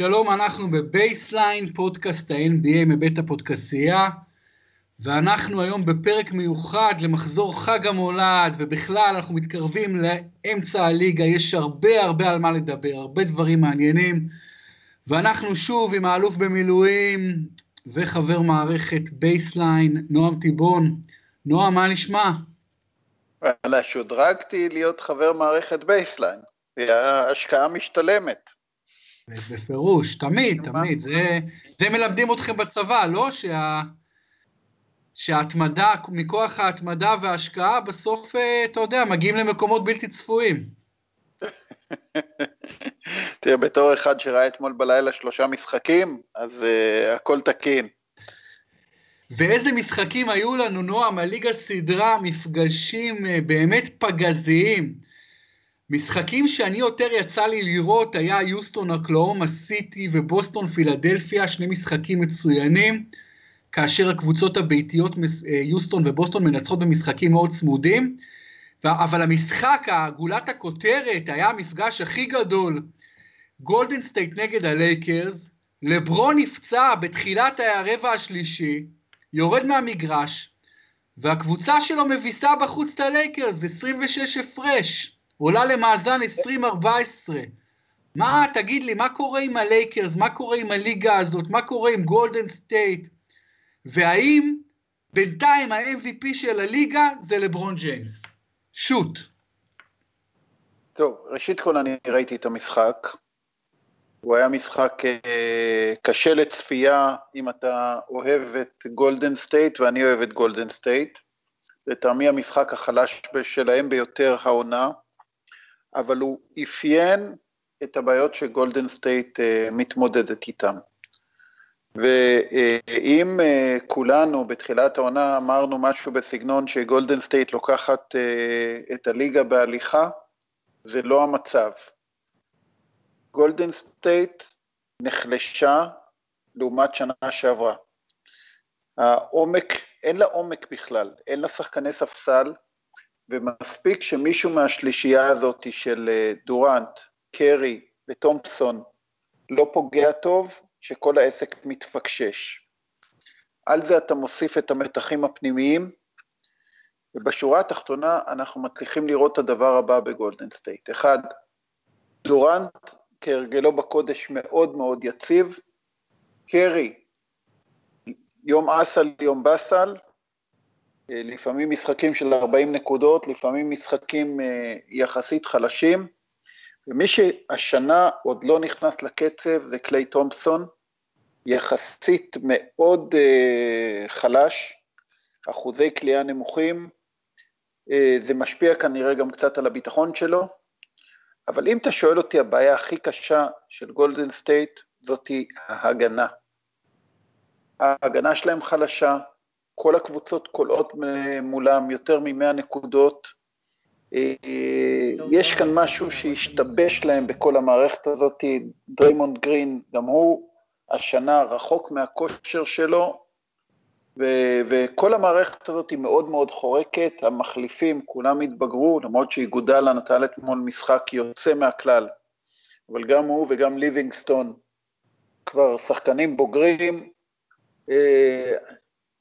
שלום, אנחנו בבייסליין, פודקאסט ה-NBA מבית הפודקסייה, ואנחנו היום בפרק מיוחד למחזור חג המולד, ובכלל אנחנו מתקרבים לאמצע הליגה, יש הרבה הרבה על מה לדבר, הרבה דברים מעניינים, ואנחנו שוב עם האלוף במילואים וחבר מערכת בייסליין, נועם תיבון. נועם, מה נשמע? וואלה, שודרגתי להיות חבר מערכת בייסליין, השקעה משתלמת. בפירוש, תמיד, תמיד, זה, זה מלמדים אתכם בצבא, לא? שה, שההתמדה, מכוח ההתמדה וההשקעה, בסוף, אה, אתה יודע, מגיעים למקומות בלתי צפויים. תראה, בתור אחד שראה אתמול בלילה שלושה משחקים, אז uh, הכל תקין. ואיזה משחקים היו לנו, נועם, הליגה סדרה מפגשים uh, באמת פגזיים. משחקים שאני יותר יצא לי לראות היה יוסטון אוקלהומה סיטי ובוסטון פילדלפיה, שני משחקים מצוינים, כאשר הקבוצות הביתיות אה, יוסטון ובוסטון מנצחות במשחקים מאוד צמודים, אבל המשחק, גולת הכותרת, היה המפגש הכי גדול, גולדן סטייט נגד הלייקרס, לברון נפצע בתחילת הרבע השלישי, יורד מהמגרש, והקבוצה שלו מביסה בחוץ את הלייקרס, 26 הפרש. עולה למאזן 20-14. מה, תגיד לי, מה קורה עם הלייקרס? מה קורה עם הליגה הזאת? מה קורה עם גולדן סטייט? והאם בינתיים ה-MVP של הליגה זה לברון ג'יימס? Shoot. טוב, ראשית כל אני ראיתי את המשחק. הוא היה משחק אה, קשה לצפייה אם אתה אוהב את גולדן סטייט ואני אוהב את גולדן סטייט. לטעמי המשחק החלש שלהם ביותר העונה. אבל הוא אפיין את הבעיות שגולדן סטייט אה, מתמודדת איתן. ואם אה, כולנו בתחילת העונה אמרנו משהו בסגנון שגולדן סטייט לוקחת אה, את הליגה בהליכה, זה לא המצב. גולדן סטייט נחלשה לעומת שנה שעברה. העומק, אין לה עומק בכלל, אין לה שחקני ספסל, ומספיק שמישהו מהשלישייה הזאת של אה, דורנט, קרי ותומפסון לא פוגע טוב, שכל העסק מתפקשש. על זה אתה מוסיף את המתחים הפנימיים, ובשורה התחתונה אנחנו מצליחים לראות את הדבר הבא בגולדן סטייט. אחד, דורנט כהרגלו בקודש מאוד מאוד יציב, קרי, יום אסל יום באסל, לפעמים משחקים של 40 נקודות, לפעמים משחקים אה, יחסית חלשים, ומי שהשנה עוד לא נכנס לקצב זה קליי תומפסון, יחסית מאוד uh, חלש, אחוזי כליאה נמוכים, זה משפיע כנראה גם קצת על הביטחון שלו, אבל אם אתה שואל אותי, הבעיה הכי קשה של גולדן סטייט זאתי ההגנה. ההגנה שלהם חלשה, כל הקבוצות קולעות מולם יותר מ-100 נקודות. אה, יש כאן משהו שהשתבש להם בכל המערכת הזאת, דריימונד גרין, גם הוא השנה רחוק מהכושר שלו, ו- וכל המערכת הזאת היא מאוד מאוד חורקת, המחליפים כולם התבגרו, למרות שאיגודלה נתן אתמול משחק יוצא מהכלל, אבל גם הוא וגם ליבינגסטון כבר שחקנים בוגרים, אה,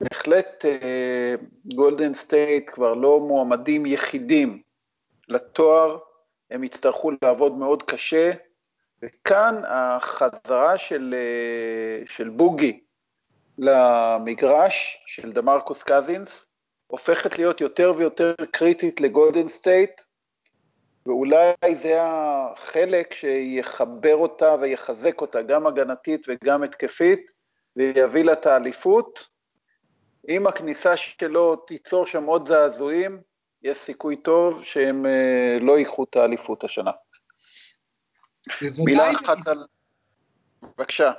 בהחלט גולדן אה, סטייט כבר לא מועמדים יחידים לתואר, הם יצטרכו לעבוד מאוד קשה, וכאן החזרה של, אה, של בוגי למגרש של דמרקוס קזינס הופכת להיות יותר ויותר קריטית לגולדן סטייט, ואולי זה החלק שיחבר אותה ויחזק אותה גם הגנתית וגם התקפית, ויביא לה את האליפות. אם הכניסה שלו תיצור שם עוד זעזועים, יש סיכוי טוב שהם אה, לא ייקחו את האליפות השנה. מילה אחת במש... על... בבקשה.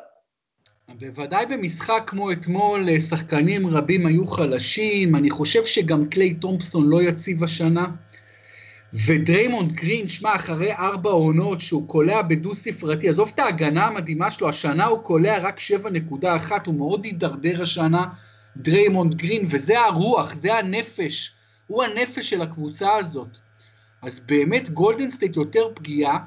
בוודאי במשחק כמו אתמול, אה, שחקנים רבים היו חלשים, אני חושב שגם קליי תומפסון לא יציב השנה. ודריימונד גרין, שמע, אחרי ארבע עונות שהוא קולע בדו ספרתי, עזוב את ההגנה המדהימה שלו, השנה הוא קולע רק 7.1, הוא מאוד הידרדר השנה. דריימונד גרין, וזה הרוח, זה הנפש, הוא הנפש של הקבוצה הזאת. אז באמת גולדן סטייט יותר פגיעה,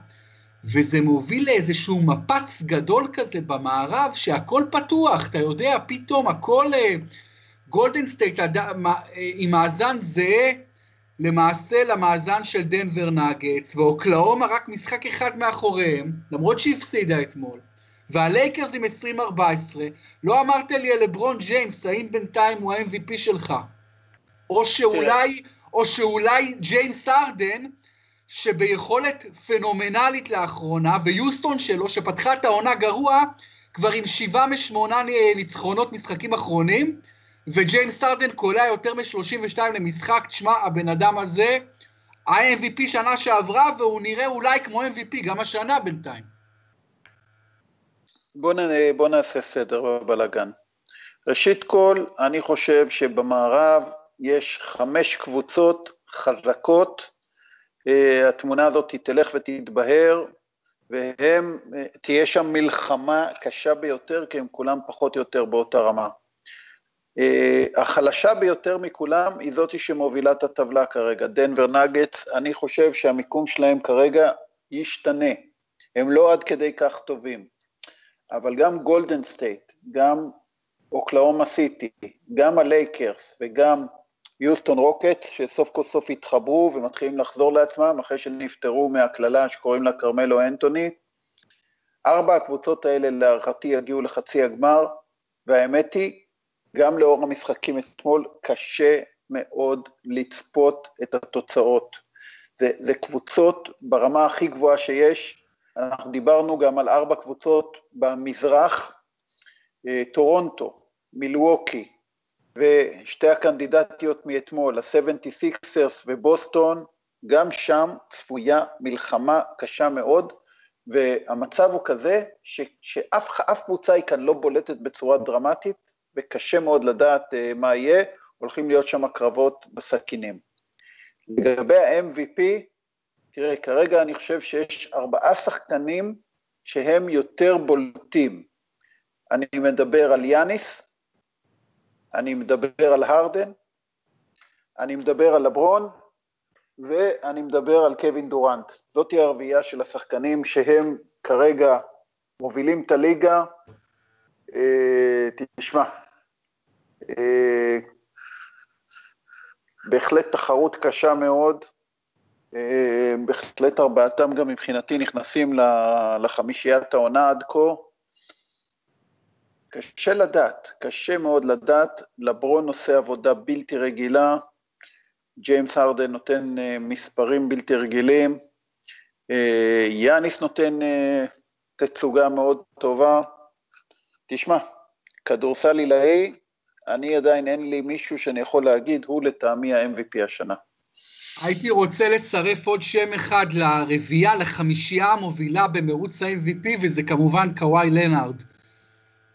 וזה מוביל לאיזשהו מפץ גדול כזה במערב, שהכל פתוח, אתה יודע, פתאום הכל גולדן סטייט עם מאזן זהה למעשה למאזן של דנבר נאגץ, ואוקלהומה רק משחק אחד מאחוריהם, למרות שהפסידה אתמול. והלייקרס עם 20-14, לא אמרת לי על לברון ג'יימס, האם בינתיים הוא ה-MVP שלך? או שאולי, או שאולי ג'יימס הארדן, שביכולת פנומנלית לאחרונה, ויוסטון שלו, שפתחה את העונה גרוע, כבר עם שבעה משמונה ניצחונות משחקים אחרונים, וג'יימס ארדן קולע יותר מ-32 למשחק, תשמע, הבן אדם הזה היה MVP שנה שעברה, והוא נראה אולי כמו MVP גם השנה בינתיים. בוא, נ... בוא נעשה סדר בבלאגן. ראשית כל, אני חושב שבמערב יש חמש קבוצות חזקות, uh, התמונה הזאת תלך ותתבהר, והם, uh, תהיה שם מלחמה קשה ביותר, כי הם כולם פחות או יותר באותה רמה. Uh, החלשה ביותר מכולם היא זאתי שמובילה את הטבלה כרגע, דנבר נגטס, אני חושב שהמיקום שלהם כרגע ישתנה, הם לא עד כדי כך טובים. אבל גם גולדן סטייט, גם אוקלהומה סיטי, גם הלייקרס וגם יוסטון רוקטס, שסוף כל סוף התחברו ומתחילים לחזור לעצמם אחרי שנפטרו מהקללה שקוראים לה כרמלו אנטוני. ארבע הקבוצות האלה להערכתי יגיעו לחצי הגמר, והאמת היא, גם לאור המשחקים אתמול, קשה מאוד לצפות את התוצאות. זה, זה קבוצות ברמה הכי גבוהה שיש, אנחנו דיברנו גם על ארבע קבוצות במזרח, אה, טורונטו, מילווקי, ושתי הקנדידטיות מאתמול, ה-76ers ובוסטון, גם שם צפויה מלחמה קשה מאוד, והמצב הוא כזה ש, שאף קבוצה היא כאן לא בולטת בצורה דרמטית, וקשה מאוד לדעת uh, מה יהיה, הולכים להיות שם קרבות בסכינים. לגבי ה-MVP, תראה, כרגע אני חושב שיש ארבעה שחקנים שהם יותר בולטים. אני מדבר על יאניס, אני מדבר על הרדן, אני מדבר על לברון, ואני מדבר על קווין דורנט. זאתי הרביעייה של השחקנים שהם כרגע מובילים את הליגה. אה, תשמע, אה, בהחלט תחרות קשה מאוד. אה, בהחלט ארבעתם גם מבחינתי נכנסים לחמישיית העונה עד כה. קשה לדעת, קשה מאוד לדעת, לברון עושה עבודה בלתי רגילה, ג'יימס הרדן נותן אה, מספרים בלתי רגילים, אה, יאניס נותן תצוגה מאוד טובה. תשמע, כדורסל עילאי, אני עדיין אין לי מישהו שאני יכול להגיד, הוא לטעמי ה-MVP השנה. הייתי רוצה לצרף עוד שם אחד לרביעייה, לחמישייה המובילה במרוץ ה-MVP, וזה כמובן קוואי לנארד,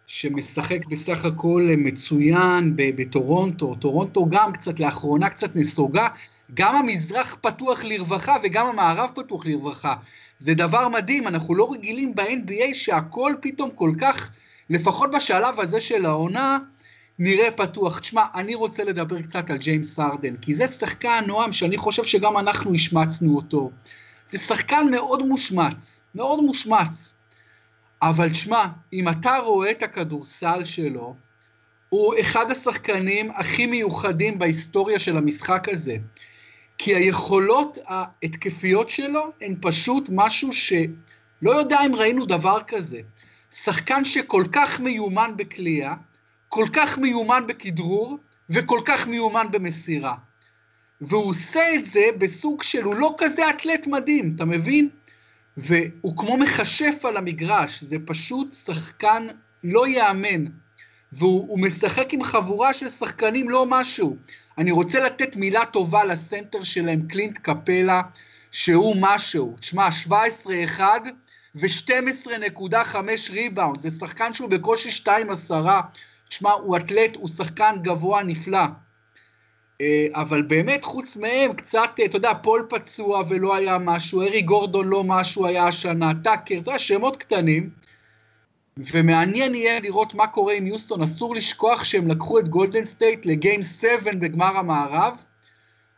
שמשחק בסך הכל מצוין בטורונטו. טורונטו גם קצת, לאחרונה קצת נסוגה. גם המזרח פתוח לרווחה וגם המערב פתוח לרווחה. זה דבר מדהים, אנחנו לא רגילים ב-NBA שהכל פתאום כל כך, לפחות בשלב הזה של העונה, נראה פתוח. תשמע, אני רוצה לדבר קצת על ג'יימס ארדן, כי זה שחקן, נועם, שאני חושב שגם אנחנו השמצנו אותו. זה שחקן מאוד מושמץ, מאוד מושמץ. אבל תשמע, אם אתה רואה את הכדורסל שלו, הוא אחד השחקנים הכי מיוחדים בהיסטוריה של המשחק הזה. כי היכולות ההתקפיות שלו הן פשוט משהו שלא יודע אם ראינו דבר כזה. שחקן שכל כך מיומן בקליעה, כל כך מיומן בכדרור וכל כך מיומן במסירה. והוא עושה את זה בסוג של, הוא לא כזה אתלט מדהים, אתה מבין? והוא כמו מכשף על המגרש, זה פשוט שחקן לא ייאמן. והוא משחק עם חבורה של שחקנים לא משהו. אני רוצה לתת מילה טובה לסנטר שלהם, קלינט קפלה, שהוא משהו. תשמע, 17-1 ו-12.5 ריבאונד, זה שחקן שהוא בקושי 2-10, שמע, הוא אתלט, הוא שחקן גבוה נפלא. אה, אבל באמת, חוץ מהם, קצת, אתה יודע, פול פצוע ולא היה משהו, אריק גורדון לא משהו היה השנה, טאקר, אתה יודע, שמות קטנים. ומעניין יהיה לראות מה קורה עם יוסטון, אסור לשכוח שהם לקחו את גולדן סטייט ל game 7 בגמר המערב,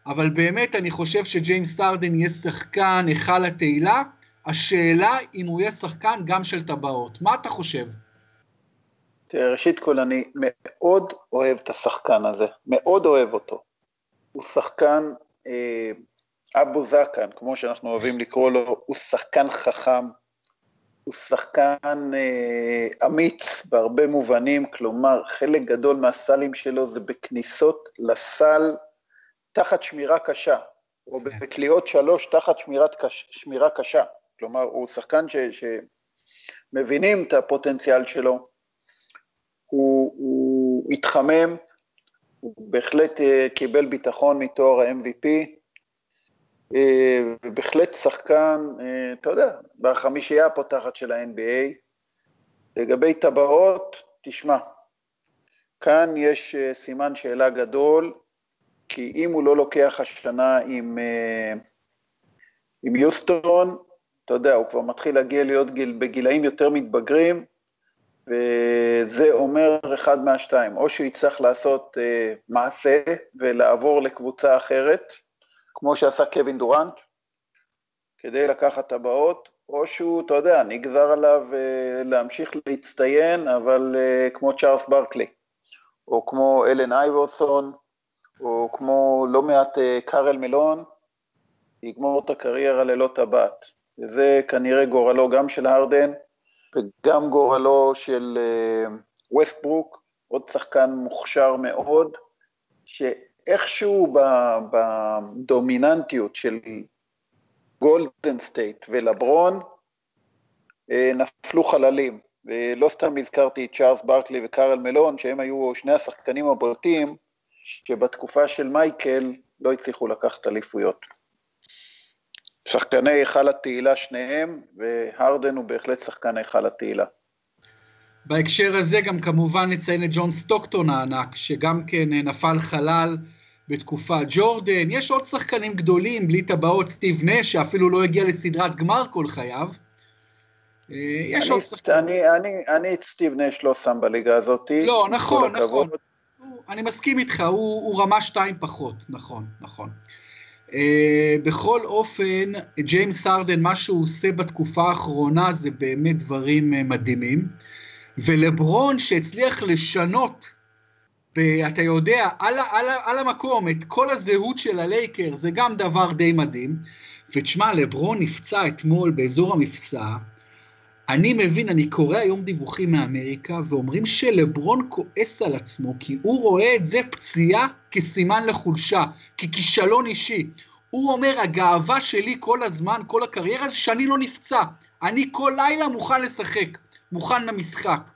אבל באמת אני חושב שג'יימס הארדן יהיה שחקן היכל התהילה, השאלה אם הוא יהיה שחקן גם של טבעות. מה אתה חושב? תראה, ראשית כל, אני מאוד אוהב את השחקן הזה, מאוד אוהב אותו. הוא שחקן אה, אבו זקן, כמו שאנחנו אוהבים לקרוא לו, הוא שחקן חכם, הוא שחקן אה, אמיץ בהרבה מובנים, כלומר, חלק גדול מהסלים שלו זה בכניסות לסל תחת שמירה קשה, או כן. בקליעות שלוש תחת שמירת קש, שמירה קשה. כלומר, הוא שחקן ש, שמבינים את הפוטנציאל שלו, הוא, הוא התחמם, הוא בהחלט אה, קיבל ביטחון מתואר ה-MVP, אה, ובהחלט שחקן, אה, אתה יודע, בחמישייה הפותחת של ה-NBA. לגבי טבעות, תשמע, כאן יש סימן שאלה גדול, כי אם הוא לא לוקח השנה עם, עם יוסטון, אתה יודע, הוא כבר מתחיל להגיע להיות גיל, בגילאים יותר מתבגרים, וזה אומר אחד מהשתיים, או שהוא יצטרך לעשות אה, מעשה ולעבור לקבוצה אחרת, כמו שעשה קווין דורנט, כדי לקחת טבעות, או שהוא, אתה יודע, נגזר עליו אה, להמשיך להצטיין, אבל אה, כמו צ'ארלס ברקלי, או כמו אלן אייברסון, או כמו לא מעט אה, קארל מלון, יגמור את הקריירה ללא טבעת. וזה כנראה גורלו גם של הרדן, וגם גורלו של ווסטברוק, אה, עוד שחקן מוכשר מאוד, שאיכשהו בדומיננטיות של גולדן סטייט ולברון, אה, נפלו חללים. ולא סתם הזכרתי את צ'ארלס ברקלי וקארל מלון, שהם היו שני השחקנים הבולטים, שבתקופה של מייקל לא הצליחו לקחת אליפויות. שחקני היכל התהילה שניהם, והרדן הוא בהחלט שחקן היכל התהילה. בהקשר הזה גם כמובן נציין את ג'ון סטוקטון הענק, שגם כן אה, נפל חלל בתקופת ג'ורדן. יש עוד שחקנים גדולים, בלי טבעות, סטיב נש, שאפילו לא הגיע לסדרת גמר כל חייו. אה, יש אני, עוד שחקנים. אני, אני, אני את סטיב נש לא שם בליגה הזאת. לא, נכון, נכון. אני מסכים איתך, הוא, הוא רמה שתיים פחות, נכון, נכון. Uh, בכל אופן, ג'יימס ארדן, מה שהוא עושה בתקופה האחרונה זה באמת דברים uh, מדהימים. ולברון שהצליח לשנות, אתה יודע, על, על, על המקום, את כל הזהות של הלייקר, זה גם דבר די מדהים. ותשמע, לברון נפצע אתמול באזור המפסע, אני מבין, אני קורא היום דיווחים מאמריקה, ואומרים שלברון כועס על עצמו, כי הוא רואה את זה פציעה כסימן לחולשה, ככישלון אישי. הוא אומר, הגאווה שלי כל הזמן, כל הקריירה, זה שאני לא נפצע. אני כל לילה מוכן לשחק, מוכן למשחק.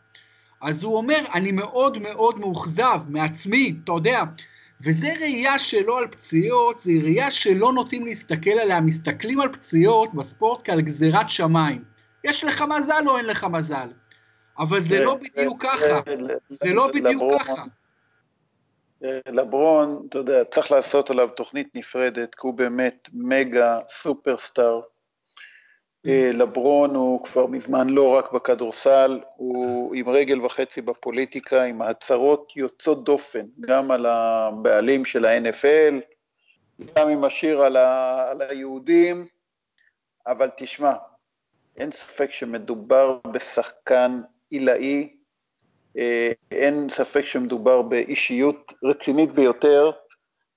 אז הוא אומר, אני מאוד מאוד מאוכזב מעצמי, אתה יודע. וזה ראייה שלו על פציעות, זה ראייה שלא נוטים להסתכל עליה, מסתכלים על פציעות בספורט כעל גזירת שמיים. יש לך מזל או אין לך מזל. אבל זה לא בדיוק ככה, זה לא בדיוק ככה. לברון, אתה יודע, צריך לעשות עליו תוכנית נפרדת, כי הוא באמת מגה סופרסטאר. אה, לברון הוא כבר מזמן לא רק בכדורסל, הוא עם רגל וחצי בפוליטיקה, עם הצהרות יוצאות דופן, גם על הבעלים של ה-NFL, גם עם השיר על, ה- על היהודים, אבל תשמע, אין ספק שמדובר בשחקן עילאי, אה, אין ספק שמדובר באישיות רצינית ביותר,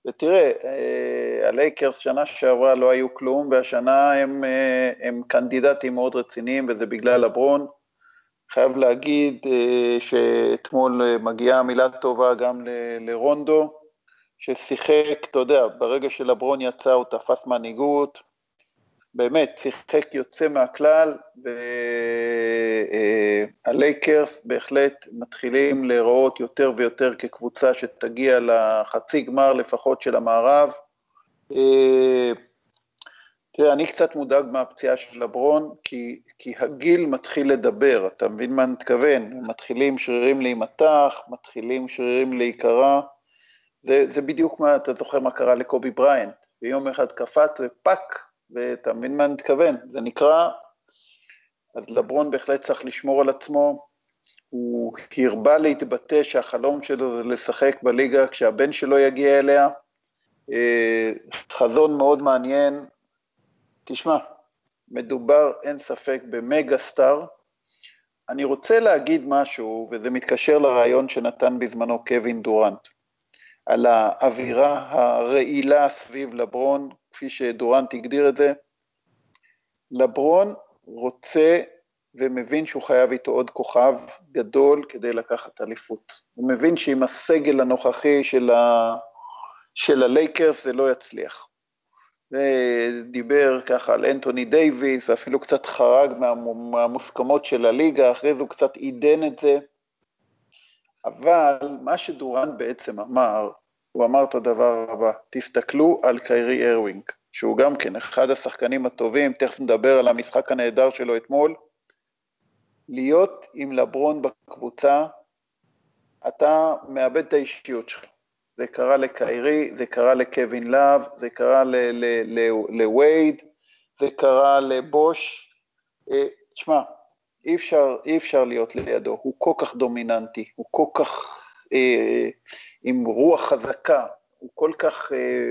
ותראה, אה, הלייקרס שנה שעברה לא היו כלום, והשנה הם, אה, הם קנדידטים מאוד רציניים, וזה בגלל לברון. חייב להגיד שאתמול מגיעה מילה טובה גם לרונדו, ששיחק, אתה יודע, ברגע שלברון יצא הוא תפס מנהיגות, באמת, שיחק יוצא מהכלל, והלייקרס בהחלט מתחילים להיראות יותר ויותר כקבוצה שתגיע לחצי גמר לפחות של המערב. אה, תראה, אני קצת מודאג מהפציעה של לברון, כי, כי הגיל מתחיל לדבר, אתה מבין מה אני מתכוון? מתחילים שרירים להימתח, מתחילים שרירים להיקרע. זה, זה בדיוק מה, אתה זוכר מה קרה לקובי בריינט. ביום אחד קפץ ופאק, ואתה מבין מה אני מתכוון, זה נקרא, אז לברון בהחלט צריך לשמור על עצמו, הוא הרבה להתבטא שהחלום שלו זה לשחק בליגה כשהבן שלו יגיע אליה, אה, חזון מאוד מעניין, תשמע, מדובר, אין ספק, במגה סטאר. אני רוצה להגיד משהו, וזה מתקשר לרעיון שנתן בזמנו קווין דורנט, על האווירה הרעילה סביב לברון, כפי שדורנט הגדיר את זה. לברון רוצה ומבין שהוא חייב איתו עוד כוכב גדול כדי לקחת אליפות. הוא מבין שעם הסגל הנוכחי של, ה... של הלייקרס זה לא יצליח. ודיבר ככה על אנטוני דייוויס, ואפילו קצת חרג מה... מהמוסכמות של הליגה, אחרי זה הוא קצת עידן את זה. אבל מה שדורנט בעצם אמר, הוא אמר את הדבר הבא, תסתכלו על קיירי ארווינג, שהוא גם כן אחד השחקנים הטובים, תכף נדבר על המשחק הנהדר שלו אתמול, להיות עם לברון בקבוצה, אתה מאבד את האישיות שלך. זה קרה לקיירי, זה קרה לקווין לאב, זה קרה לווייד, זה קרה לבוש. אה, תשמע, אי אפשר, אי אפשר להיות לידו, הוא כל כך דומיננטי, הוא כל כך אה, עם רוח חזקה, הוא כל כך אה,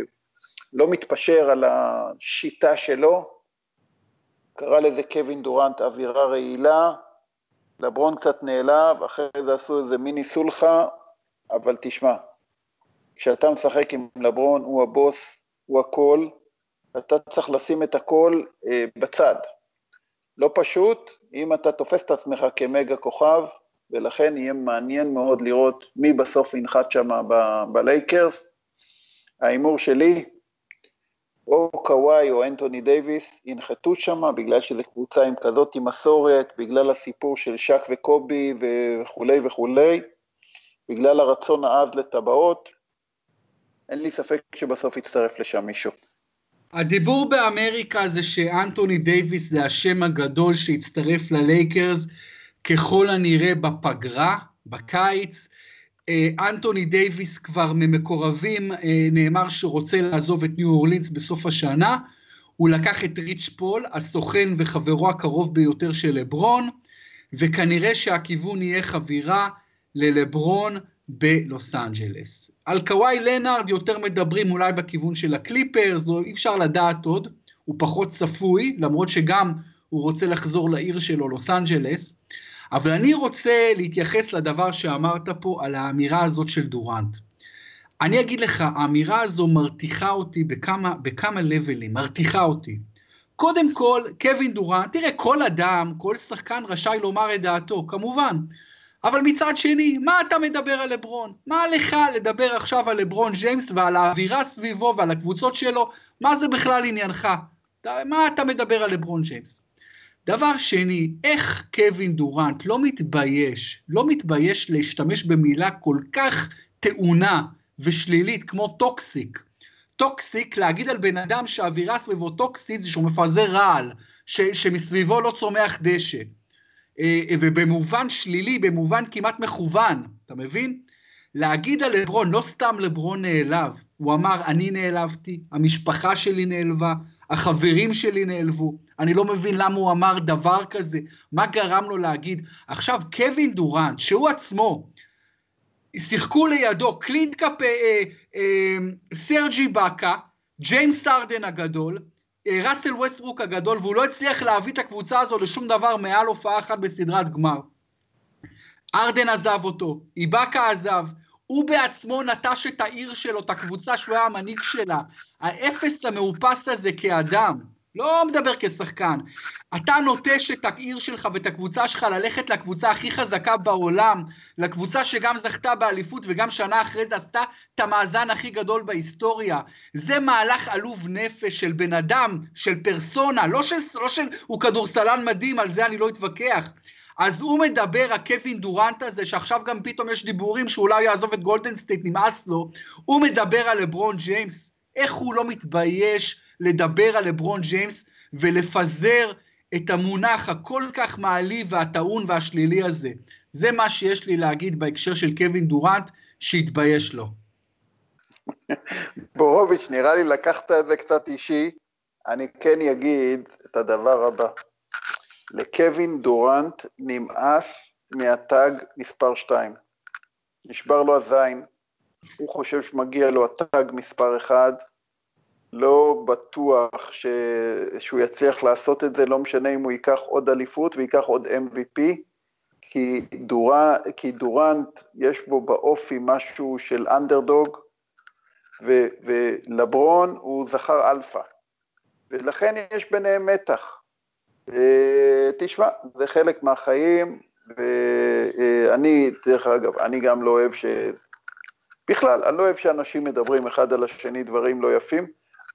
לא מתפשר על השיטה שלו. קרא לזה קווין דורנט אווירה רעילה, לברון קצת נעלב, אחרי זה עשו איזה מיני סולחה, אבל תשמע, כשאתה משחק עם לברון, הוא הבוס, הוא הכל, אתה צריך לשים את הכל אה, בצד. לא פשוט, אם אתה תופס את עצמך כמגה כוכב, ולכן יהיה מעניין מאוד לראות מי בסוף ינחת שם בלייקרס. ההימור שלי, או קוואי או אנטוני דייוויס ינחתו שם בגלל שזו קבוצה עם כזאת מסורת, בגלל הסיפור של שק וקובי וכולי וכולי, בגלל הרצון העז לטבעות, אין לי ספק שבסוף יצטרף לשם מישהו. הדיבור באמריקה זה שאנטוני דייוויס זה השם הגדול שהצטרף ללייקרס ככל הנראה בפגרה, בקיץ, אה, אנטוני דייוויס כבר ממקורבים, אה, נאמר שרוצה לעזוב את ניו אורלינס בסוף השנה, הוא לקח את ריץ' פול, הסוכן וחברו הקרוב ביותר של לברון, וכנראה שהכיוון יהיה חבירה ללברון בלוס אנג'לס. על קוואי לנארד יותר מדברים אולי בכיוון של הקליפרס, לא, אי אפשר לדעת עוד, הוא פחות צפוי, למרות שגם הוא רוצה לחזור לעיר שלו, לוס אנג'לס. אבל אני רוצה להתייחס לדבר שאמרת פה על האמירה הזאת של דורנט. אני אגיד לך, האמירה הזו מרתיחה אותי בכמה, בכמה levels, מרתיחה אותי. קודם כל, קווין דורנט, תראה, כל אדם, כל שחקן רשאי לומר את דעתו, כמובן. אבל מצד שני, מה אתה מדבר על לברון? מה לך לדבר עכשיו על לברון ג'יימס ועל האווירה סביבו ועל הקבוצות שלו? מה זה בכלל עניינך? מה אתה מדבר על לברון ג'יימס? דבר שני, איך קווין דורנט לא מתבייש, לא מתבייש להשתמש במילה כל כך טעונה ושלילית כמו toxic. toxic, להגיד על בן אדם שהאווירה סביבו טוקסית זה שהוא מפזר רעל, ש, שמסביבו לא צומח דשא. אה, ובמובן שלילי, במובן כמעט מכוון, אתה מבין? להגיד על לברון, לא סתם לברון נעלב, הוא אמר, אני נעלבתי, המשפחה שלי נעלבה, החברים שלי נעלבו, אני לא מבין למה הוא אמר דבר כזה, מה גרם לו להגיד. עכשיו, קווין דורנט, שהוא עצמו, שיחקו לידו קלינט קאפ, אה, אה, סרג' איבאקה, ג'יימס הארדן הגדול, אה, ראסל ווסטברוק הגדול, והוא לא הצליח להביא את הקבוצה הזו לשום דבר מעל הופעה אחת בסדרת גמר. הארדן עזב אותו, איבאקה עזב, הוא בעצמו נטש את העיר שלו, את הקבוצה שהוא היה המנהיג שלה. האפס המאופס הזה כאדם, לא מדבר כשחקן. אתה נוטש את העיר שלך ואת הקבוצה שלך ללכת לקבוצה הכי חזקה בעולם, לקבוצה שגם זכתה באליפות וגם שנה אחרי זה עשתה את המאזן הכי גדול בהיסטוריה. זה מהלך עלוב נפש של בן אדם, של פרסונה, לא של, לא של הוא כדורסלן מדהים, על זה אני לא אתווכח. אז הוא מדבר, הקווין דורנט הזה, שעכשיו גם פתאום יש דיבורים שאולי יעזוב את גולדן סטייט, נמאס לו, הוא מדבר על לברון ג'יימס, איך הוא לא מתבייש לדבר על לברון ג'יימס ולפזר את המונח הכל כך מעליב והטעון והשלילי הזה. זה מה שיש לי להגיד בהקשר של קווין דורנט, שיתבייש לו. בורוביץ', נראה לי לקחת את זה קצת אישי, אני כן אגיד את הדבר הבא. לקווין דורנט נמאס מהטאג מספר 2. נשבר לו הזין, הוא חושב שמגיע לו הטאג מספר 1, לא בטוח ש... שהוא יצליח לעשות את זה, לא משנה אם הוא ייקח עוד אליפות וייקח עוד MVP, כי, דורה, כי דורנט יש בו באופי משהו של אנדרדוג, ו, ולברון הוא זכר אלפא, ולכן יש ביניהם מתח. תשמע, זה חלק מהחיים, ואני, דרך אגב, אני גם לא אוהב ש... בכלל, אני לא אוהב שאנשים מדברים אחד על השני דברים לא יפים,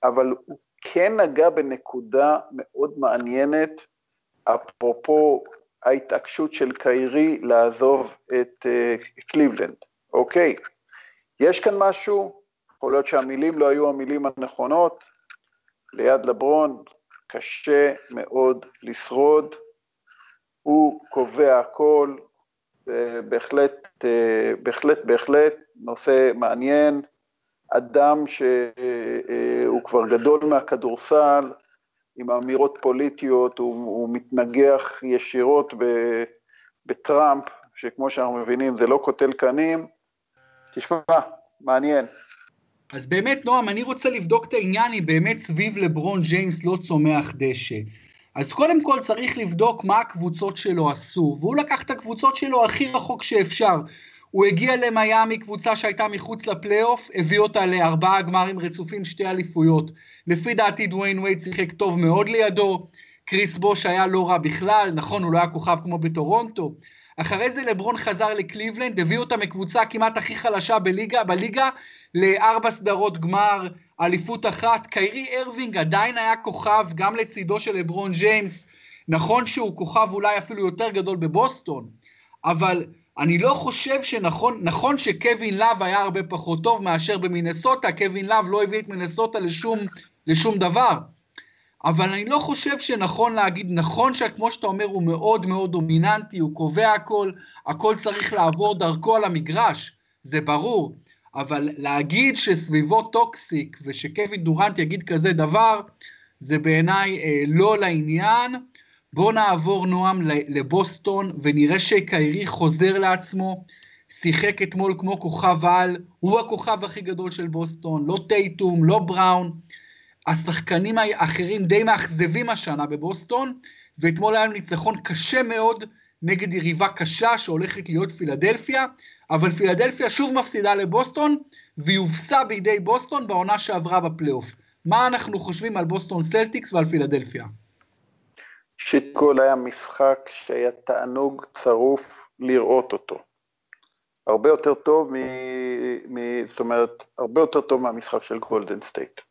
אבל הוא כן נגע בנקודה מאוד מעניינת, אפרופו ההתעקשות של קיירי לעזוב את uh, קליבלנד, אוקיי? יש כאן משהו, יכול להיות שהמילים לא היו המילים הנכונות, ליד לברון קשה מאוד לשרוד, הוא קובע הכל, בהחלט, אה, בהחלט, בהחלט נושא מעניין, אדם שהוא כבר גדול מהכדורסל, עם אמירות פוליטיות, הוא, הוא מתנגח ישירות בטראמפ, שכמו שאנחנו מבינים זה לא קוטל קנים. תשמע, מעניין. אז באמת, נועם, אני רוצה לבדוק את העניין אם באמת סביב לברון ג'יימס לא צומח דשא. אז קודם כל צריך לבדוק מה הקבוצות שלו עשו, והוא לקח את הקבוצות שלו הכי רחוק שאפשר. הוא הגיע למיאמי, קבוצה שהייתה מחוץ לפלייאוף, הביא אותה לארבעה גמרים רצופים, שתי אליפויות. לפי דעתי דוויין וייד שיחק טוב מאוד לידו, קריס בוש היה לא רע בכלל, נכון, הוא לא היה כוכב כמו בטורונטו. אחרי זה לברון חזר לקליבלנד, הביא אותה מקבוצה כמעט הכי חלשה בליגה, בליגה לארבע סדרות גמר, אליפות אחת. קיירי ארווינג עדיין היה כוכב גם לצידו של לברון ג'יימס. נכון שהוא כוכב אולי אפילו יותר גדול בבוסטון, אבל אני לא חושב שנכון, נכון שקווין לאב היה הרבה פחות טוב מאשר במינסוטה, קווין לאב לא הביא את מינסוטה לשום, לשום דבר. אבל אני לא חושב שנכון להגיד, נכון שכמו שאתה אומר הוא מאוד מאוד דומיננטי, הוא קובע הכל, הכל צריך לעבור דרכו על המגרש, זה ברור. אבל להגיד שסביבו toxic ושקווין דורנט יגיד כזה דבר, זה בעיניי אה, לא לעניין. בואו נעבור נועם לבוסטון ונראה שקיירי חוזר לעצמו, שיחק אתמול כמו כוכב על, הוא הכוכב הכי גדול של בוסטון, לא טייטום, לא בראון. השחקנים האחרים די מאכזבים השנה בבוסטון, ואתמול היה ניצחון קשה מאוד נגד יריבה קשה שהולכת להיות פילדלפיה, אבל פילדלפיה שוב מפסידה לבוסטון, והיא הובסה בידי בוסטון בעונה שעברה בפלייאוף. מה אנחנו חושבים על בוסטון סלטיקס ועל פילדלפיה? שיטקול היה משחק שהיה תענוג צרוף לראות אותו. הרבה יותר טוב מ... מ... זאת אומרת, הרבה יותר טוב מהמשחק של גולדן סטייט.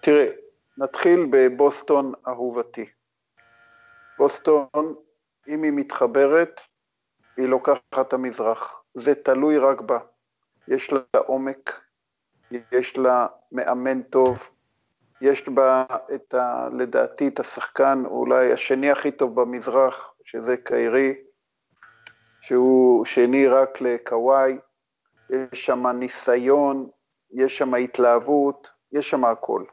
תראה, נתחיל בבוסטון אהובתי. בוסטון, אם היא מתחברת, היא לוקחת את המזרח. זה תלוי רק בה. יש לה עומק, יש לה מאמן טוב, יש בה את ה... לדעתי את השחקן אולי השני הכי טוב במזרח, שזה קיירי, שהוא שני רק לקוואי, יש שם ניסיון, יש שם התלהבות, יש שם הכל.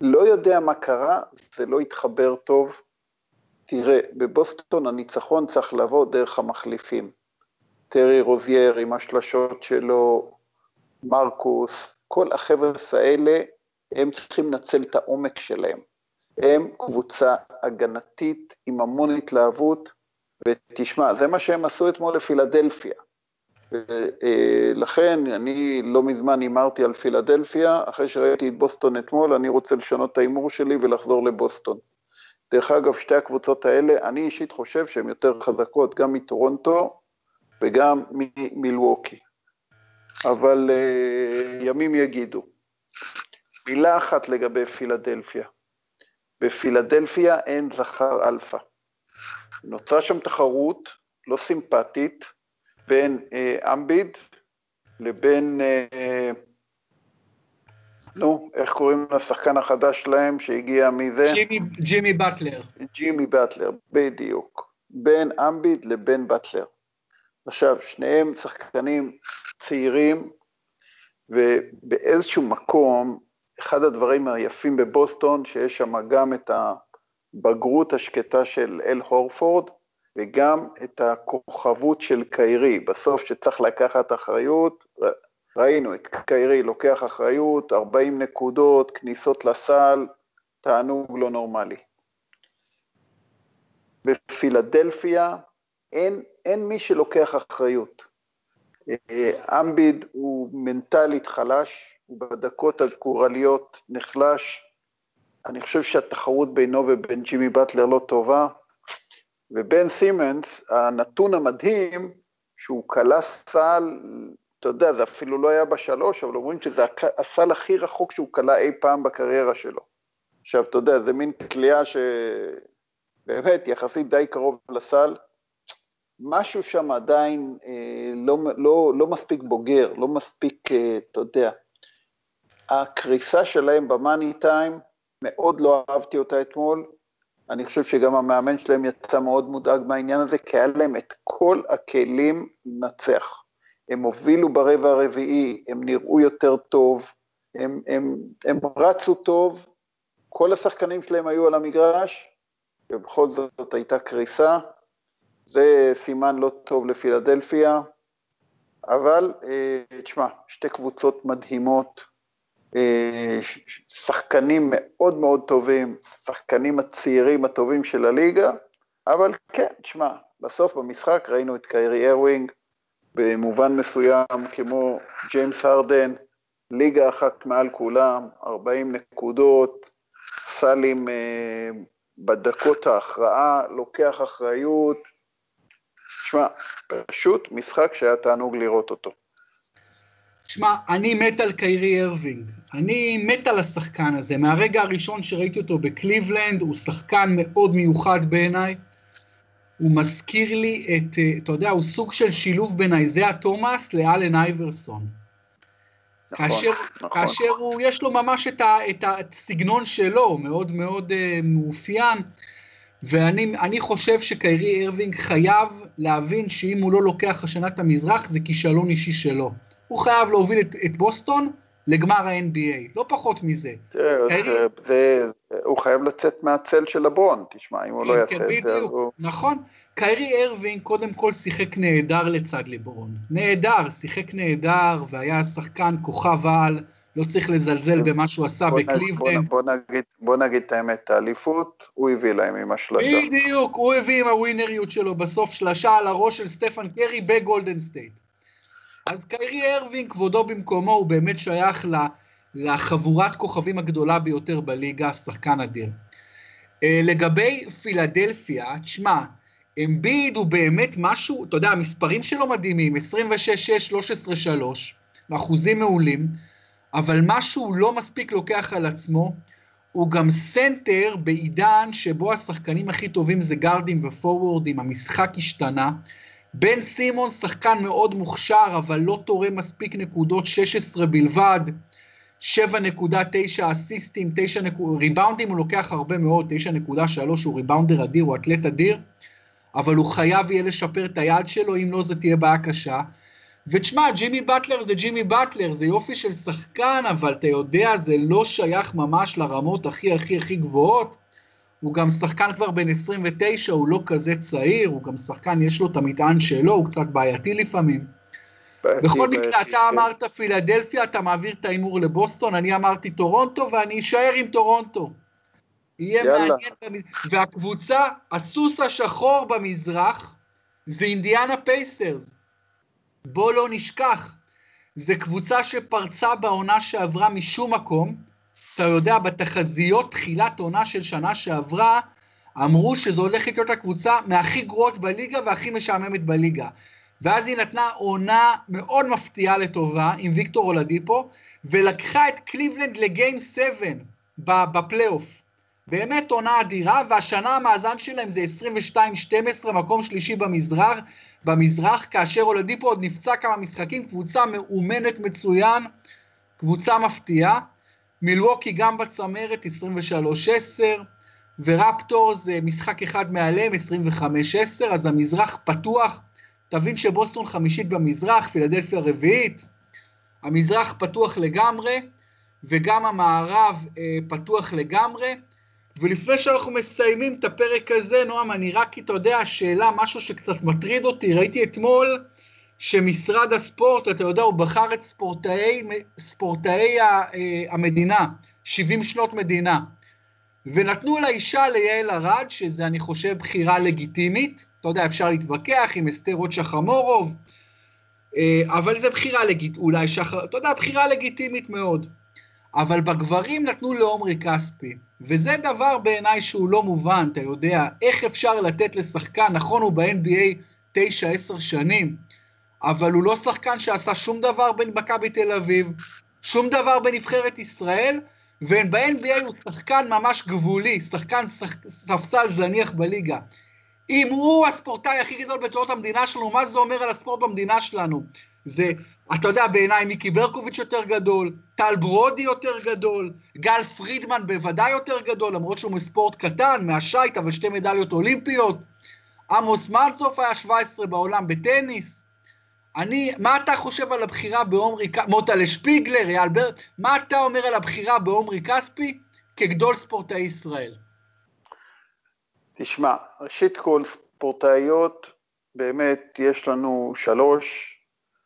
לא יודע מה קרה, זה לא התחבר טוב. תראה, בבוסטון הניצחון צריך לבוא דרך המחליפים. טרי רוזייר עם השלשות שלו, מרקוס, כל החבר'ה האלה הם צריכים לנצל את העומק שלהם. הם קבוצה הגנתית עם המון התלהבות, ותשמע, זה מה שהם עשו אתמול לפילדלפיה. לכן אני לא מזמן הימרתי על פילדלפיה, אחרי שראיתי את בוסטון אתמול, אני רוצה לשנות את ההימור שלי ולחזור לבוסטון. דרך אגב, שתי הקבוצות האלה, אני אישית חושב שהן יותר חזקות גם מטורונטו וגם ממילווקי. אבל אה, ימים יגידו. מילה אחת לגבי פילדלפיה. בפילדלפיה אין זכר אלפא. נוצרה שם תחרות לא סימפטית בין אה, אמביד לבין, אה, נו, איך קוראים לשחקן החדש שלהם שהגיע מזה? ג'ימי, ג'ימי באטלר. ג'ימי באטלר, בדיוק. בין אמביד לבין באטלר. עכשיו, שניהם שחקנים צעירים, ובאיזשהו מקום אחד הדברים היפים בבוסטון, שיש שם גם את הבגרות השקטה של אל הורפורד, וגם את הכוכבות של קיירי, בסוף שצריך לקחת אחריות, ראינו את קיירי לוקח אחריות, 40 נקודות, כניסות לסל, תענוג לא נורמלי. בפילדלפיה אין, אין מי שלוקח אחריות. אה, אמביד הוא מנטלית חלש, הוא בדקות הגורליות נחלש. אני חושב שהתחרות בינו ובין ג'ימי באטלר לא טובה. ובן סימנס, הנתון המדהים, שהוא כלה סל, אתה יודע, זה אפילו לא היה בשלוש, אבל אומרים שזה הסל הכי רחוק שהוא כלה אי פעם בקריירה שלו. עכשיו, אתה יודע, זה מין כליאה שבאמת יחסית די קרוב לסל. משהו שם עדיין אה, לא, לא, לא מספיק בוגר, לא מספיק, אה, אתה יודע. הקריסה שלהם במאני טיים, מאוד לא אהבתי אותה אתמול. אני חושב שגם המאמן שלהם יצא מאוד מודאג מהעניין הזה, כי היה להם את כל הכלים לנצח. הם הובילו ברבע הרביעי, הם נראו יותר טוב, הם, הם, הם רצו טוב, כל השחקנים שלהם היו על המגרש, ובכל זאת הייתה קריסה. זה סימן לא טוב לפילדלפיה, אבל אה, תשמע, שתי קבוצות מדהימות, אה, שחקנים מאוד מאוד טובים, שחקנים הצעירים הטובים של הליגה, אבל כן, תשמע, בסוף במשחק ראינו את קיירי ארווינג, במובן מסוים כמו ג'יימס הרדן, ליגה אחת מעל כולם, 40 נקודות, סלים אה, בדקות ההכרעה, לוקח אחריות, תשמע, פשוט משחק שהיה תענוג לראות אותו. תשמע, אני מת על קיירי ארווינג. אני מת על השחקן הזה. מהרגע הראשון שראיתי אותו בקליבלנד, הוא שחקן מאוד מיוחד בעיניי. הוא מזכיר לי את, אה, אתה יודע, הוא סוג של שילוב בין איזאה תומאס לאלן אייברסון. נכון, כאשר, נכון. כאשר הוא, יש לו ממש את, ה, את הסגנון שלו, מאוד מאוד uh, מאופיין. ואני חושב שקיירי ארווינג חייב להבין שאם הוא לא לוקח השנה את המזרח, זה כישלון אישי שלו. הוא חייב להוביל את, את בוסטון לגמר ה-NBA, לא פחות מזה. זה, הוא חייב לצאת מהצל של לברון, תשמע, אם הוא לא כן, יעשה כן, את זה, אז הוא... נכון. קיירי ארווינג קודם כל שיחק נהדר לצד לברון. נהדר, שיחק נהדר, והיה שחקן כוכב על. לא צריך לזלזל במה שהוא עשה בקליבלנד. בוא, נגיד, בוא נגיד את האמת, את האליפות הוא הביא להם עם השלשה. בדיוק, הוא הביא עם הווינריות שלו בסוף שלשה על הראש של סטפן קרי בגולדן סטייט. אז קיירי ארווינג, כבודו במקומו, הוא באמת שייך לחבורת כוכבים הגדולה ביותר בליגה, שחקן אדיר. אה, לגבי פילדלפיה, תשמע, אמביד הוא באמת משהו, אתה יודע, המספרים שלו מדהימים, 26-6, 13-3, אחוזים מעולים. אבל מה שהוא לא מספיק לוקח על עצמו, הוא גם סנטר בעידן שבו השחקנים הכי טובים זה גארדים ופורוורדים, המשחק השתנה. בן סימונס שחקן מאוד מוכשר, אבל לא תורם מספיק נקודות, 16 בלבד, 7.9 אסיסטים, 9 נק... ריבאונדים הוא לוקח הרבה מאוד, 9.3 הוא ריבאונדר אדיר, הוא אתלט אדיר, אבל הוא חייב יהיה לשפר את היד שלו, אם לא זה תהיה בעיה קשה. ותשמע, ג'ימי באטלר זה ג'ימי באטלר, זה יופי של שחקן, אבל אתה יודע, זה לא שייך ממש לרמות הכי הכי הכי גבוהות. הוא גם שחקן כבר בן 29, הוא לא כזה צעיר, הוא גם שחקן, יש לו את המטען שלו, הוא קצת בעייתי לפעמים. בכל מקרה, אתה כן. אמרת פילדלפיה, אתה מעביר את ההימור לבוסטון, אני אמרתי טורונטו, ואני אשאר עם טורונטו. יהיה מעניין, והקבוצה, הסוס השחור במזרח, זה אינדיאנה פייסרס. בוא לא נשכח, זו קבוצה שפרצה בעונה שעברה משום מקום. אתה יודע, בתחזיות תחילת עונה של שנה שעברה, אמרו שזו הולכת להיות הקבוצה מהכי גרועות בליגה והכי משעממת בליגה. ואז היא נתנה עונה מאוד מפתיעה לטובה עם ויקטור אולדיפו, ולקחה את קליבלנד לגיים 7 בפלייאוף. באמת עונה אדירה, והשנה המאזן שלהם זה 22-12, מקום שלישי במזרח, במזרח, כאשר אולדיפו עוד נפצע כמה משחקים, קבוצה מאומנת מצוין, קבוצה מפתיעה. מילווקי גם בצמרת 23-10, ורפטור זה משחק אחד מעליהם 25-10, אז המזרח פתוח. תבין שבוסטון חמישית במזרח, פילדלפיה רביעית. המזרח פתוח לגמרי, וגם המערב אה, פתוח לגמרי. ולפני שאנחנו מסיימים את הפרק הזה, נועם, אני רק, אתה יודע, שאלה, משהו שקצת מטריד אותי, ראיתי אתמול שמשרד הספורט, אתה יודע, הוא בחר את ספורטאי, ספורטאי אה, המדינה, 70 שנות מדינה, ונתנו לאישה ליעל ארד, שזה אני חושב בחירה לגיטימית, אתה יודע, אפשר להתווכח עם אסתר רות שחמורוב, אה, אבל זה בחירה לגיטימית, אולי שחר, אתה יודע, בחירה לגיטימית מאוד. אבל בגברים נתנו לעומרי כספי, וזה דבר בעיניי שהוא לא מובן, אתה יודע, איך אפשר לתת לשחקן, נכון הוא ב-NBA 9-10 שנים, אבל הוא לא שחקן שעשה שום דבר במכבי תל אביב, שום דבר בנבחרת ישראל, וב-NBA הוא שחקן ממש גבולי, שחקן ספסל זניח בליגה. אם הוא הספורטאי הכי גדול בתולדות המדינה שלנו, מה זה אומר על הספורט במדינה שלנו? זה, אתה יודע, בעיניי מיקי ברקוביץ' יותר גדול, טל ברודי יותר גדול, גל פרידמן בוודאי יותר גדול, למרות שהוא מספורט קטן, מהשייט, אבל שתי מדליות אולימפיות. עמוס מלצוף היה 17 בעולם בטניס. אני, מה אתה חושב על הבחירה בעומרי, מוטה שפיגלר, אייל בר, מה אתה אומר על הבחירה בעומרי כספי כגדול ספורטאי ישראל? תשמע, ראשית כל ספורטאיות, באמת יש לנו שלוש,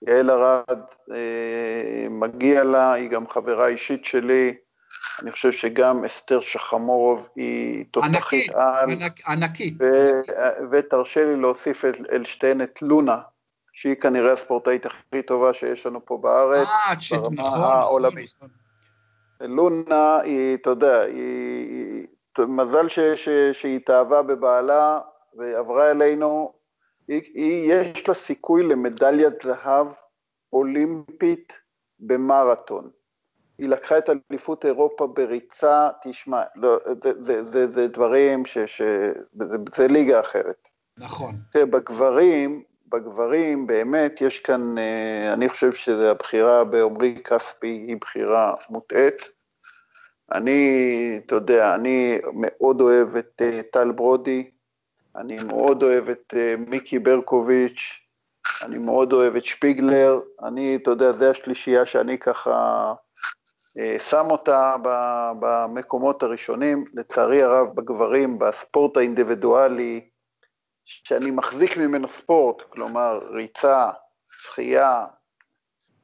יעל ארד, אה, מגיע לה, היא גם חברה אישית שלי, אני חושב שגם אסתר שחמורוב היא תותחית על. ענק, ענקית. ותרשה לי להוסיף אל, אל שתיהן את לונה, שהיא כנראה הספורטאית הכי טובה שיש לנו פה בארץ, אה, ברמה נכון, העולמית. נכון. לונה היא, אתה יודע, היא מזל ש, ש, שהיא התאהבה בבעלה ועברה אלינו, היא, היא, יש לה סיכוי למדליית זהב אולימפית במרתון. היא לקחה את אליפות אירופה בריצה, תשמע, לא, זה, זה, זה, זה דברים ש... ש זה, זה ליגה אחרת. נכון. תראה, בגברים, בגברים באמת יש כאן, אה, אני חושב שהבחירה בעומרי כספי היא בחירה מוטעית. אני, אתה יודע, אני מאוד אוהב את אה, טל ברודי, אני מאוד אוהב את אה, מיקי ברקוביץ', אני מאוד אוהב את שפיגלר, אני, אתה יודע, זה השלישייה שאני ככה שם אותה במקומות הראשונים. לצערי הרב, בגברים, בספורט האינדיבידואלי, שאני מחזיק ממנו ספורט, כלומר ריצה, שחייה,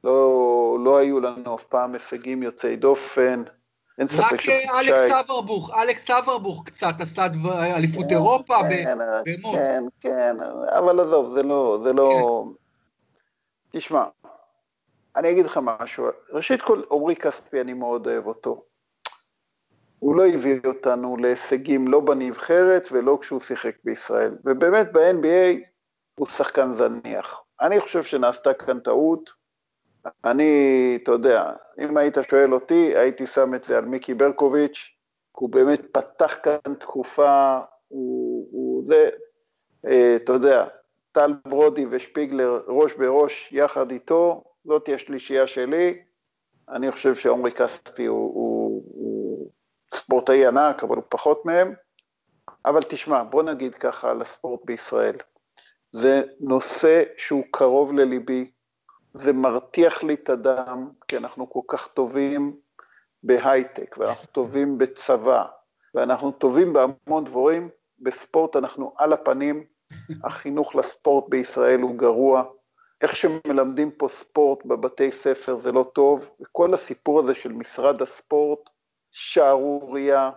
לא, לא היו לנו אף פעם הישגים יוצאי דופן, אין ספק רק אה, אלכס אברבוך, אלכס אברבוך קצת עשה אליפות כן, אירופה כן, במות. כן, כן, אבל עזוב, זה לא, זה לא... כן. תשמע, אני אגיד לך משהו, ראשית כל, עמרי כספי, אני מאוד אוהב אותו. הוא לא הביא אותנו להישגים לא בנבחרת ולא כשהוא שיחק בישראל. ובאמת ב-NBA הוא שחקן זניח. אני חושב שנעשתה כאן טעות. אני, אתה יודע, אם היית שואל אותי, הייתי שם את זה על מיקי ברקוביץ', הוא באמת פתח כאן תקופה, הוא, הוא זה, אה, אתה יודע, טל ברודי ושפיגלר ראש בראש יחד איתו, זאת השלישייה שלי. אני חושב שעומרי כספי הוא ספורטאי ענק, אבל הוא פחות מהם. אבל תשמע, בוא נגיד ככה על הספורט בישראל. זה נושא שהוא קרוב לליבי, זה מרתיח לי את הדם, כי אנחנו כל כך טובים בהייטק, ואנחנו טובים בצבא, ואנחנו טובים בהמון דבורים, בספורט אנחנו על הפנים, החינוך לספורט בישראל הוא גרוע, איך שמלמדים פה ספורט בבתי ספר זה לא טוב, וכל הסיפור הזה של משרד הספורט, שערורייה,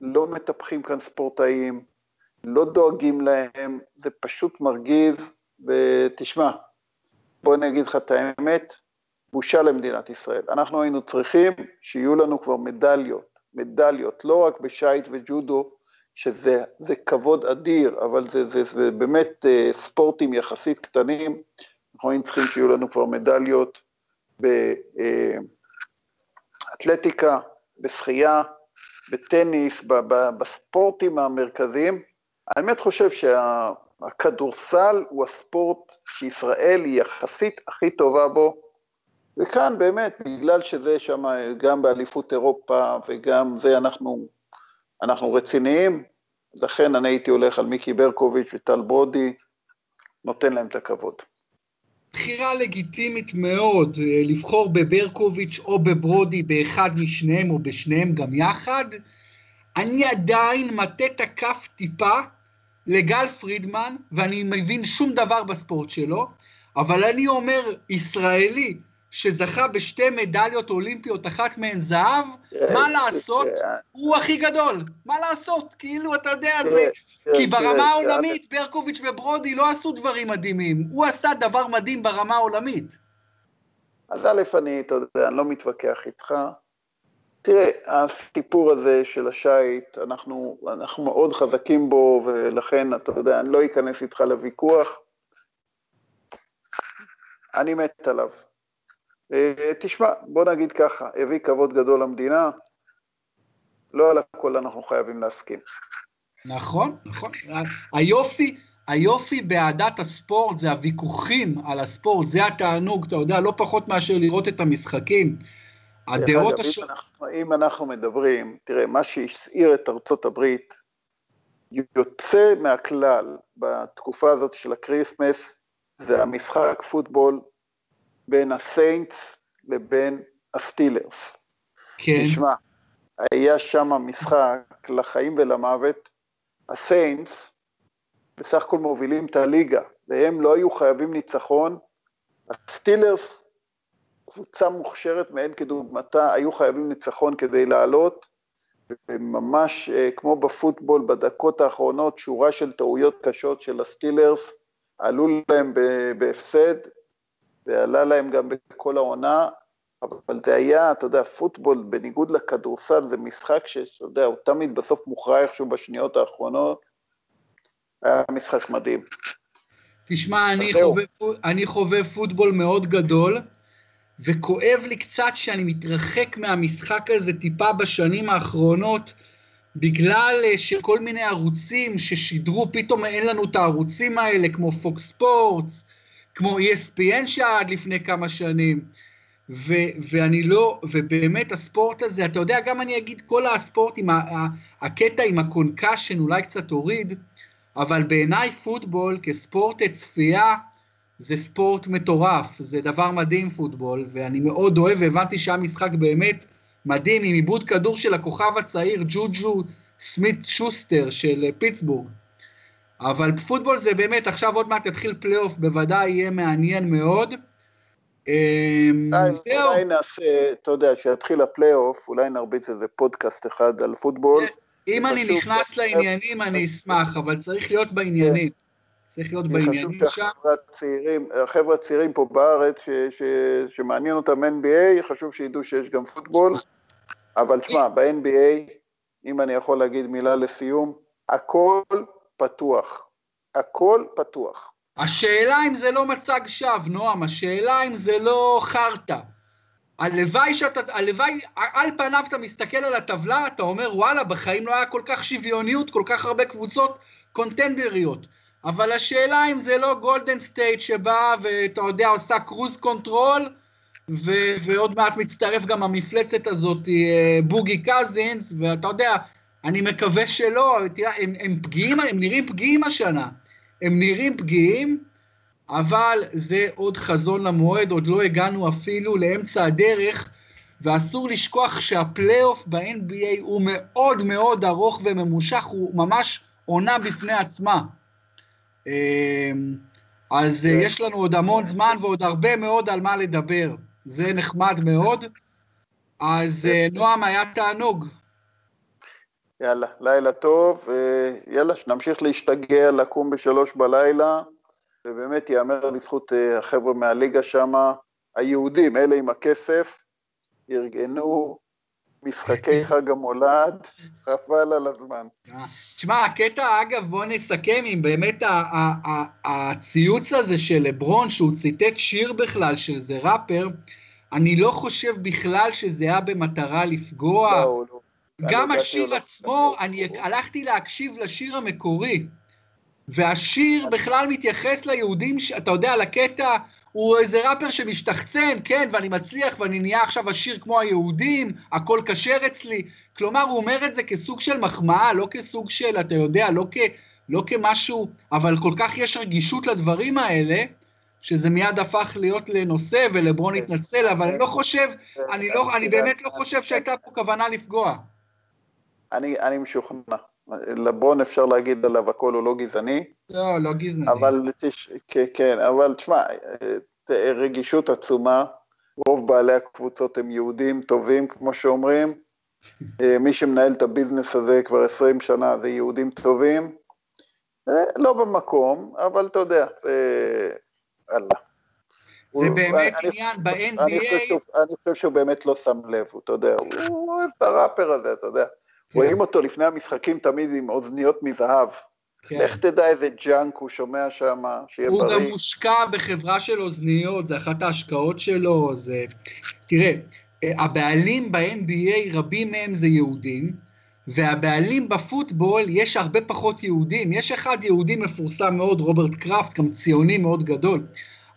לא מטפחים כאן ספורטאים, לא דואגים להם, זה פשוט מרגיז, ותשמע, בוא אני אגיד לך את האמת, בושה למדינת ישראל. אנחנו היינו צריכים שיהיו לנו כבר מדליות, מדליות, לא רק בשייט וג'ודו, שזה כבוד אדיר, אבל זה, זה, זה באמת uh, ספורטים יחסית קטנים, אנחנו היינו צריכים שיהיו לנו כבר מדליות באתלטיקה, אה, בשחייה, בטניס, בספורטים המרכזיים. אני באמת חושב שהכדורסל הוא הספורט שישראל היא יחסית הכי טובה בו, וכאן באמת, בגלל שזה שם גם באליפות אירופה וגם זה אנחנו, אנחנו רציניים, לכן אני הייתי הולך על מיקי ברקוביץ' וטל ברודי, נותן להם את הכבוד. בחירה לגיטימית מאוד אה, לבחור בברקוביץ' או בברודי באחד משניהם או בשניהם גם יחד. אני עדיין מטה את הכף טיפה לגל פרידמן, ואני מבין שום דבר בספורט שלו, אבל אני אומר, ישראלי שזכה בשתי מדליות אולימפיות, אחת מהן זהב, מה לעשות? כן. הוא הכי גדול. מה לעשות? כאילו, אתה יודע, זה... כי ברמה העולמית, ברקוביץ' וברודי לא עשו דברים מדהימים. הוא עשה דבר מדהים ברמה העולמית. אז א', אני, אתה יודע, אני לא מתווכח איתך. תראה, הסיפור הזה של השייט, אנחנו, אנחנו מאוד חזקים בו, ולכן, אתה יודע, אני לא אכנס איתך לוויכוח. אני מת עליו. אה, תשמע, בוא נגיד ככה, הביא כבוד גדול למדינה, לא על הכל אנחנו חייבים להסכים. נכון, נכון. היופי, היופי באהדת הספורט זה הוויכוחים על הספורט, זה התענוג, אתה יודע, לא פחות מאשר לראות את המשחקים. הדעות הש... אם אנחנו מדברים, תראה, מה שהסעיר את ארצות הברית, יוצא מהכלל בתקופה הזאת של ה Christmas, זה המשחק פוטבול בין הסיינטס לבין הסטילרס. כן. תשמע, היה שם משחק לחיים ולמוות, הסיינטס בסך הכל מובילים את הליגה, והם לא היו חייבים ניצחון, הסטילרס, קבוצה מוכשרת מאין כדוגמתה, היו חייבים ניצחון כדי לעלות, וממש אה, כמו בפוטבול, בדקות האחרונות, שורה של טעויות קשות של הסטילרס, עלו להם בהפסד, ועלה להם גם בכל העונה, אבל זה היה, אתה יודע, פוטבול, בניגוד לכדורסל, זה משחק שאתה יודע, הוא תמיד בסוף מוכרע איכשהו בשניות האחרונות. היה משחק מדהים. תשמע, אני חובב, אני חובב פוטבול מאוד גדול, וכואב לי קצת שאני מתרחק מהמשחק הזה טיפה בשנים האחרונות, בגלל אה, שכל מיני ערוצים ששידרו, פתאום אין לנו את הערוצים האלה, כמו פוקס ספורטס, כמו ESPN שעד לפני כמה שנים, ו, ואני לא, ובאמת הספורט הזה, אתה יודע, גם אני אגיד כל הספורט עם ה, ה, הקטע עם ה concussion אולי קצת הוריד, אבל בעיניי פוטבול כספורט צפייה זה ספורט מטורף, זה דבר מדהים פוטבול, ואני מאוד אוהב, והבנתי שהיה משחק באמת מדהים עם איבוד כדור של הכוכב הצעיר ג'וג'ו סמית שוסטר של פיטסבורג. אבל פוטבול זה באמת, עכשיו עוד מעט יתחיל פלייאוף, בוודאי יהיה מעניין מאוד. אמ, זהו. אולי נעשה, אתה יודע, כשיתחיל הפלייאוף, אולי נרביץ איזה פודקאסט אחד על פוטבול. אם אני נכנס לעניינים, אני אשמח, אבל צריך להיות בעניינים. צריך להיות בעניינים שם. החבר'ה הצעירים פה בארץ, שמעניין אותם NBA, חשוב שידעו שיש גם פוטבול. אבל תשמע, ב-NBA, אם אני יכול להגיד מילה לסיום, הכל פתוח. הכל פתוח. השאלה אם זה לא מצג שווא, נועם, השאלה אם זה לא חרטא. הלוואי שאתה, הלוואי, על פניו אתה מסתכל על הטבלה, אתה אומר, וואלה, בחיים לא היה כל כך שוויוניות, כל כך הרבה קבוצות קונטנדריות. אבל השאלה אם זה לא גולדן סטייט שבאה ואתה יודע, עושה cruise control, ו- ועוד מעט מצטרף גם המפלצת הזאת, אה, בוגי קזינס, ואתה יודע, אני מקווה שלא, תראה, הם, הם פגיעים, הם נראים פגיעים השנה. הם נראים פגיעים, אבל זה עוד חזון למועד, עוד לא הגענו אפילו לאמצע הדרך, ואסור לשכוח שהפלייאוף ב-NBA הוא מאוד מאוד ארוך וממושך, הוא ממש עונה בפני עצמה. אמ, אז כן. יש לנו עוד המון זמן ועוד הרבה מאוד על מה לדבר. זה נחמד מאוד. אז כן. אה, נועם, היה תענוג. יאללה, לילה טוב, יאללה, שנמשיך להשתגע, לקום בשלוש בלילה, ובאמת ייאמר לזכות אה, החבר'ה מהליגה שם, היהודים, אלה עם הכסף, ארגנו משחקי חג המולד, חבל על הזמן. תשמע, הקטע, אגב, בוא נסכם עם באמת הציוץ הזה של לברון, שהוא ציטט שיר בכלל של איזה ראפר, אני לא חושב בכלל שזה היה במטרה לפגוע. לא, לא. גם השיר עצמו, אני הלכתי להקשיב לשיר המקורי, והשיר בכלל מתייחס ליהודים, אתה יודע, לקטע, הוא איזה ראפר שמשתחצן, כן, ואני מצליח ואני נהיה עכשיו עשיר כמו היהודים, הכל כשר אצלי. כלומר, הוא אומר את זה כסוג של מחמאה, לא כסוג של, אתה יודע, לא, כ, לא כמשהו, אבל כל כך יש רגישות לדברים האלה, שזה מיד הפך להיות לנושא, ולברון כן. התנצל, אבל אני לא חושב, אני, לא, אני באמת לא חושב שהייתה פה כוונה לפגוע. אני, אני משוכנע, לברון אפשר להגיד עליו הכל הוא לא גזעני. לא, לא גזעני. אבל, כן, כן, אבל תשמע, רגישות עצומה, רוב בעלי הקבוצות הם יהודים טובים, כמו שאומרים. מי שמנהל את הביזנס הזה כבר 20 שנה זה יהודים טובים. לא במקום, אבל אתה יודע, זה... אללה. זה באמת עניין ב-NBA... אני חושב שהוא באמת לא שם לב, אתה יודע, הוא אוהב את הראפר הזה, אתה יודע. כן. רואים אותו לפני המשחקים תמיד עם אוזניות מזהב. כן. לך תדע איזה ג'אנק הוא שומע שם, שיהיה הוא בריא. הוא גם מושקע בחברה של אוזניות, זה אחת ההשקעות שלו, זה... תראה, הבעלים ב-NBA, רבים מהם זה יהודים, והבעלים בפוטבול, יש הרבה פחות יהודים. יש אחד יהודי מפורסם מאוד, רוברט קראפט, גם ציוני מאוד גדול.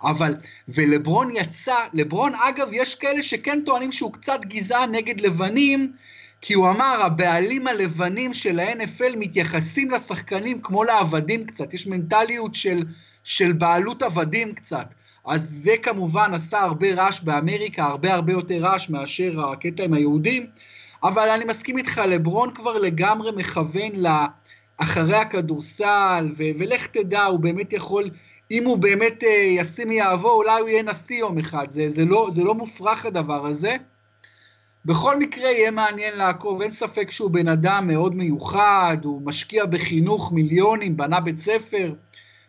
אבל, ולברון יצא, לברון אגב, יש כאלה שכן טוענים שהוא קצת גזען נגד לבנים, כי הוא אמר, הבעלים הלבנים של ה-NFL מתייחסים לשחקנים כמו לעבדים קצת, יש מנטליות של, של בעלות עבדים קצת. אז זה כמובן עשה הרבה רעש באמריקה, הרבה הרבה יותר רעש מאשר הקטע עם היהודים, אבל אני מסכים איתך, לברון כבר לגמרי מכוון לאחרי הכדורסל, ו- ולך תדע, הוא באמת יכול, אם הוא באמת uh, ישים יעבור, אולי הוא יהיה נשיא יום אחד, זה, זה, לא, זה לא מופרך הדבר הזה. בכל מקרה יהיה מעניין לעקוב, אין ספק שהוא בן אדם מאוד מיוחד, הוא משקיע בחינוך מיליונים, בנה בית ספר,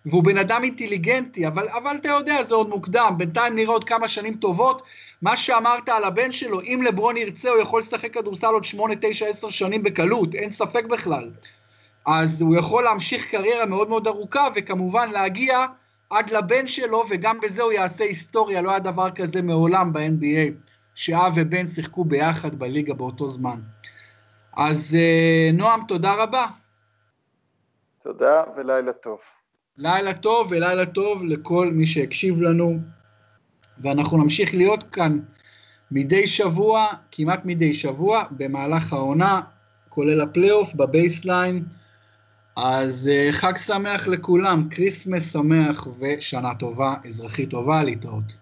והוא בן אדם אינטליגנטי, אבל, אבל אתה יודע, זה עוד מוקדם, בינתיים נראה עוד כמה שנים טובות. מה שאמרת על הבן שלו, אם לברון ירצה, הוא יכול לשחק כדורסל עוד 8, 9, 10 שנים בקלות, אין ספק בכלל. אז הוא יכול להמשיך קריירה מאוד מאוד ארוכה, וכמובן להגיע עד לבן שלו, וגם בזה הוא יעשה היסטוריה, לא היה דבר כזה מעולם ב-NBA. שאב ובן שיחקו ביחד בליגה באותו זמן. אז אה, נועם, תודה רבה. תודה ולילה טוב. לילה טוב ולילה טוב לכל מי שהקשיב לנו, ואנחנו נמשיך להיות כאן מדי שבוע, כמעט מדי שבוע, במהלך העונה, כולל הפלייאוף, בבייסליין. אז אה, חג שמח לכולם, כריסמס שמח ושנה טובה, אזרחית טובה, להתראות.